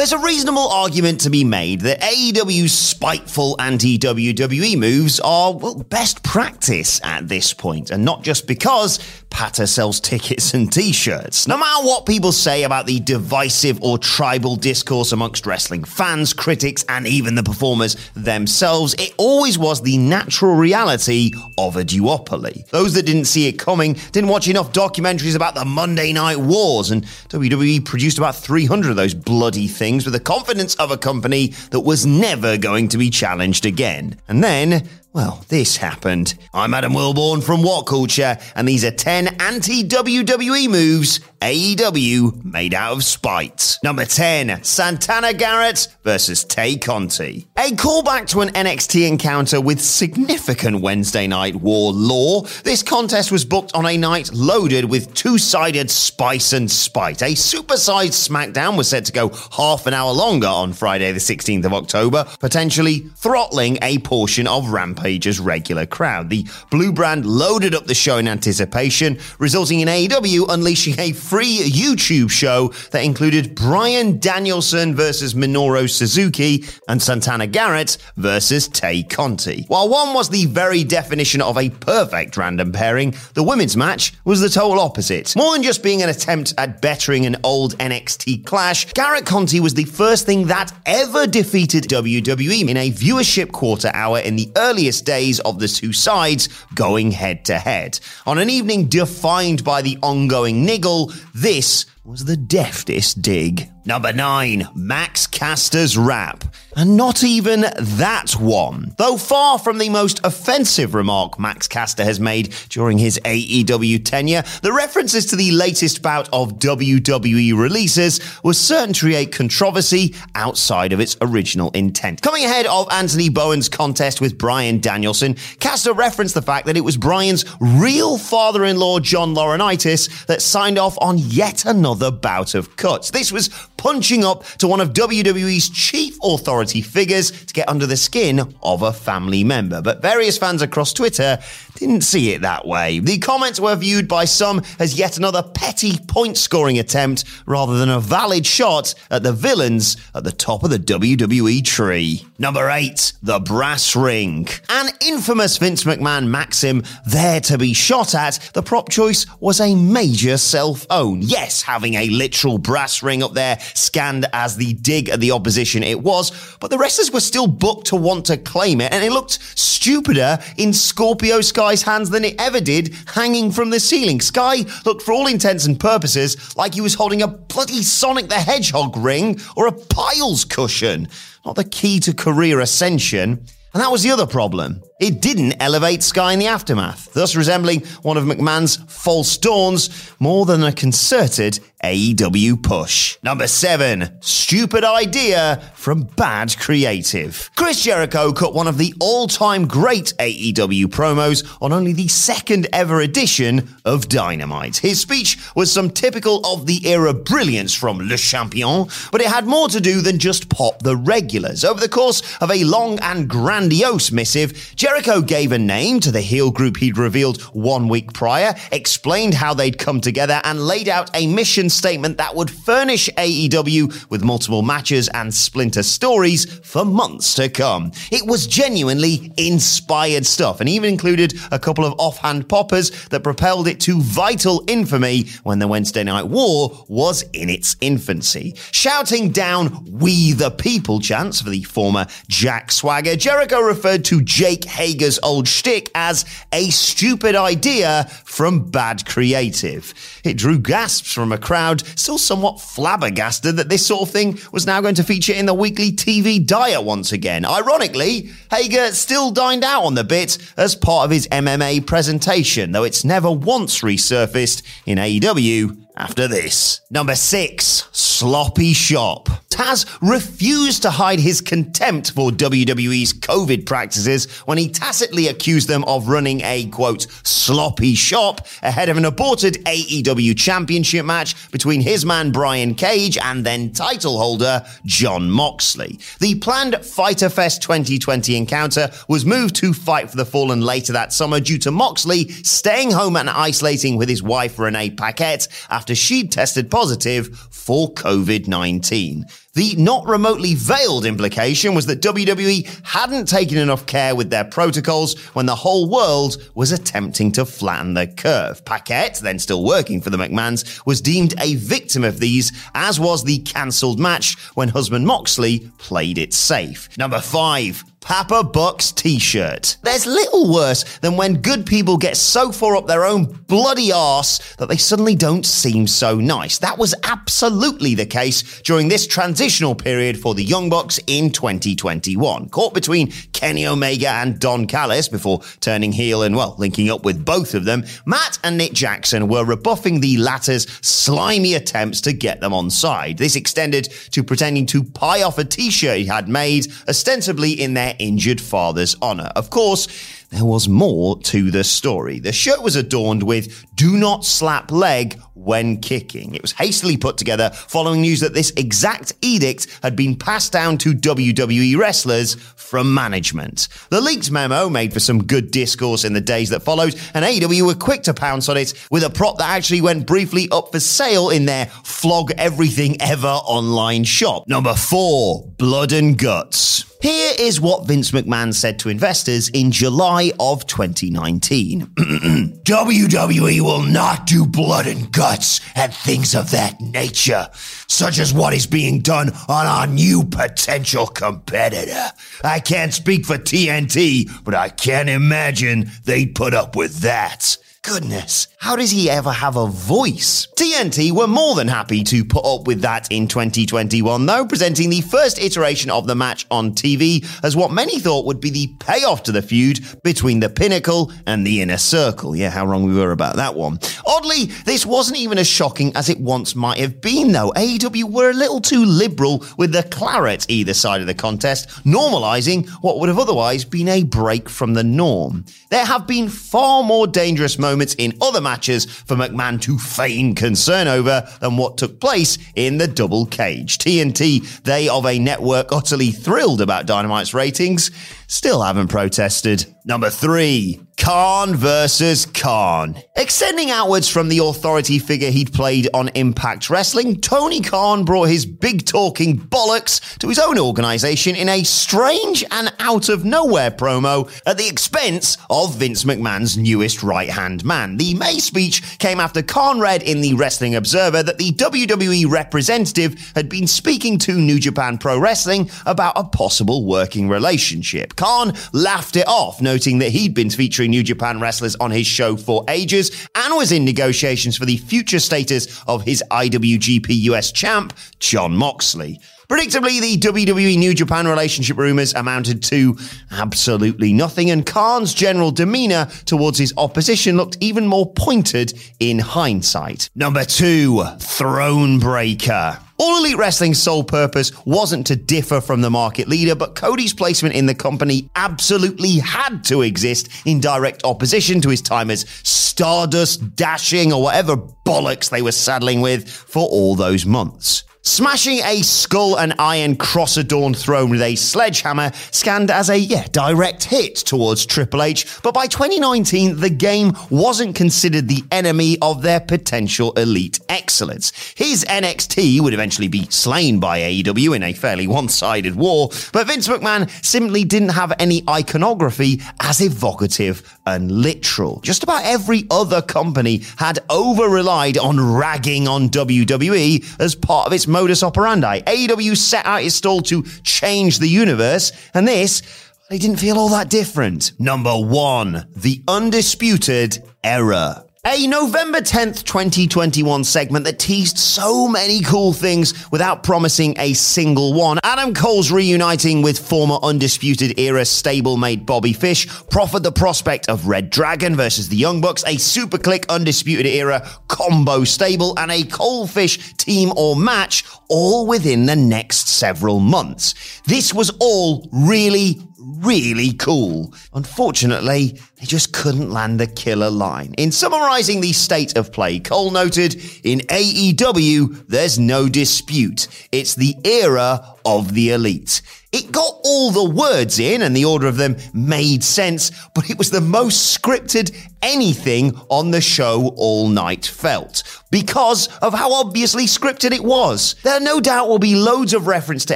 There's a reasonable argument to be made that AEW's spiteful anti WWE moves are, well, best practice at this point, and not just because Pata sells tickets and t shirts. No matter what people say about the divisive or tribal discourse amongst wrestling fans, critics, and even the performers themselves, it always was the natural reality of a duopoly. Those that didn't see it coming didn't watch enough documentaries about the Monday Night Wars, and WWE produced about 300 of those bloody things with the confidence of a company that was never going to be challenged again. And then, well, this happened. I'm Adam Wilborn from What Culture, and these are 10 anti WWE moves AEW made out of spite. Number 10, Santana Garrett versus Tay Conti. A callback to an NXT encounter with significant Wednesday Night War lore, this contest was booked on a night loaded with two sided spice and spite. A supersized SmackDown was set to go half an hour longer on Friday, the 16th of October, potentially throttling a portion of Rampage's regular crowd. The Blue brand loaded up the show in anticipation, resulting in AEW unleashing a free YouTube show that included Bryan Danielson versus Minoru Suzuki and Santana Garrett versus Tay Conti. While one was the very definition of a perfect random pairing, the women's match was the total opposite. More than just being an attempt at bettering an old NXT clash, Garrett Conti was the first thing that ever defeated WWE in a viewership quarter hour in the earliest days of the two sides going head to head. On an evening defined by the ongoing niggle, this was the deftest dig. Number 9, Max Caster's rap. And not even that one. Though far from the most offensive remark Max Caster has made during his AEW tenure, the references to the latest bout of WWE releases were certain to create controversy outside of its original intent. Coming ahead of Anthony Bowen's contest with Bryan Danielson, Caster referenced the fact that it was Bryan's real father in law, John Laurinaitis, that signed off on yet another bout of cuts. This was punching up to one of WWE's chief authority figures to get under the skin of a family member. But various fans across Twitter didn't see it that way. The comments were viewed by some as yet another petty point scoring attempt rather than a valid shot at the villains at the top of the WWE tree. Number 8, the brass ring. An infamous Vince McMahon maxim there to be shot at, the prop choice was a major self own. Yes, having a literal brass ring up there scanned as the dig at the opposition it was, but the wrestlers were still booked to want to claim it, and it looked stupider in Scorpio Sky's hands than it ever did hanging from the ceiling. Sky looked, for all intents and purposes, like he was holding a bloody Sonic the Hedgehog ring or a Piles cushion. Not the key to career ascension. And that was the other problem. It didn't elevate Sky in the aftermath, thus resembling one of McMahon's false dawns more than a concerted AEW push. Number 7. Stupid idea from bad creative. Chris Jericho cut one of the all-time great AEW promos on only the second ever edition of Dynamite. His speech was some typical of the era brilliance from Le Champion, but it had more to do than just pop the regulars. Over the course of a long and grandiose missive, Jericho gave a name to the heel group he'd revealed one week prior, explained how they'd come together, and laid out a mission statement that would furnish AEW with multiple matches and splinter stories for months to come. It was genuinely inspired stuff and even included a couple of offhand poppers that propelled it to vital infamy when the Wednesday Night War was in its infancy. Shouting down We the People chants for the former Jack Swagger, Jericho referred to Jake Hager's old shtick as a stupid idea from bad creative. It drew gasps from a crowd still somewhat flabbergasted that this sort of thing was now going to feature in the weekly TV diet once again. Ironically, Hager still dined out on the bit as part of his MMA presentation, though it's never once resurfaced in AEW after this. Number six, Sloppy Shop. Taz refused to hide his contempt for WWE's COVID practices when he tacitly accused them of running a quote, sloppy shop ahead of an aborted AEW championship match between his man Brian Cage and then title holder Jon Moxley. The planned Fyter Fest 2020 encounter was moved to Fight for the Fallen later that summer due to Moxley staying home and isolating with his wife Renee Paquette after she'd tested positive for COVID 19. The not remotely veiled implication was that WWE hadn't taken enough care with their protocols when the whole world was attempting to flatten the curve. Paquette, then still working for the McMahons, was deemed a victim of these, as was the cancelled match when husband Moxley played it safe. Number five, Papa Buck's t-shirt. There's little worse than when good people get so far up their own bloody arse that they suddenly don't seem so nice. That was absolutely the case during this transitional period for the Young Bucks in 2021. Caught between Kenny Omega and Don Callis before turning heel and, well, linking up with both of them, Matt and Nick Jackson were rebuffing the latter's slimy attempts to get them on side. This extended to pretending to pie off a t-shirt he had made, ostensibly in their injured father's honor. Of course, there was more to the story. The shirt was adorned with do not slap leg when kicking. It was hastily put together following news that this exact edict had been passed down to WWE wrestlers from management. The leaked memo made for some good discourse in the days that followed, and AEW were quick to pounce on it with a prop that actually went briefly up for sale in their flog everything ever online shop. Number four, blood and guts. Here is what Vince McMahon said to investors in July of 2019. WWE will not do blood and guts and things of that nature, such as what is being done on our new potential competitor. I can't speak for TNT, but I can't imagine they'd put up with that. Goodness, how does he ever have a voice? TNT were more than happy to put up with that in 2021, though, presenting the first iteration of the match on TV as what many thought would be the payoff to the feud between the Pinnacle and the Inner Circle. Yeah, how wrong we were about that one. Oddly, this wasn't even as shocking as it once might have been, though. AEW were a little too liberal with the claret either side of the contest, normalising what would have otherwise been a break from the norm. There have been far more dangerous moments in other matches for McMahon to feign concern over than what took place in the double cage. TNT, they of a network utterly thrilled about Dynamite's ratings, still haven't protested. Number three, Khan versus Khan. Extending outwards from the authority figure he'd played on Impact Wrestling, Tony Khan brought his big talking bollocks to his own organization in a strange and out of nowhere promo at the expense of Vince McMahon's newest right hand man. The May speech came after Khan read in the Wrestling Observer that the WWE representative had been speaking to New Japan Pro Wrestling about a possible working relationship. Khan laughed it off, noting that he'd been featuring New Japan wrestlers on his show for ages and was in negotiations for the future status of his IWGP US champ, Jon Moxley. Predictably, the WWE New Japan relationship rumors amounted to absolutely nothing, and Khan's general demeanor towards his opposition looked even more pointed in hindsight. Number two, Throne Breaker. All Elite Wrestling's sole purpose wasn't to differ from the market leader, but Cody's placement in the company absolutely had to exist in direct opposition to his time as Stardust, Dashing, or whatever bollocks they were saddling with for all those months. Smashing a skull and iron cross adorned throne with a sledgehammer scanned as a yeah, direct hit towards Triple H, but by 2019, the game wasn't considered the enemy of their potential elite excellence. His NXT would eventually be slain by AEW in a fairly one sided war, but Vince McMahon simply didn't have any iconography as evocative and literal. Just about every other company had over relied on ragging on WWE as part of its modus operandi. AEW set out its stall to change the universe, and this, they didn't feel all that different. Number one, the undisputed era. A November 10th, 2021 segment that teased so many cool things without promising a single one. Adam Cole's reuniting with former Undisputed Era stablemate Bobby Fish proffered the prospect of Red Dragon versus the Young Bucks, a Super Kliq Undisputed Era combo stable, and a Cole Fish team or match all within the next several months. This was all really, really cool. Unfortunately, they just couldn't land the killer line. In summarizing the state of play, Cole noted, in AEW, there's no dispute. It's the era of the elite. It got all the words in and the order of them made sense, but it was the most scripted anything on the show all night felt because of how obviously scripted it was. There no doubt will be loads of reference to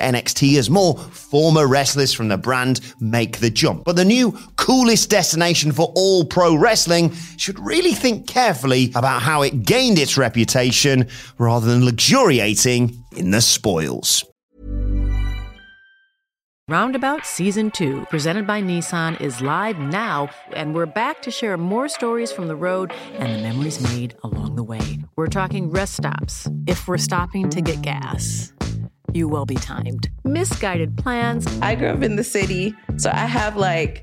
NXT as more former wrestlers from the brand make the jump. But the new coolest destination for all pro wrestling should really think carefully about how it gained its reputation rather than luxuriating in the spoils. Roundabout Season 2, presented by Nissan, is live now, and we're back to share more stories from the road and the memories made along the way. We're talking rest stops, if we're stopping to get gas. You will be timed. Misguided plans. I grew up in the city, so I have like,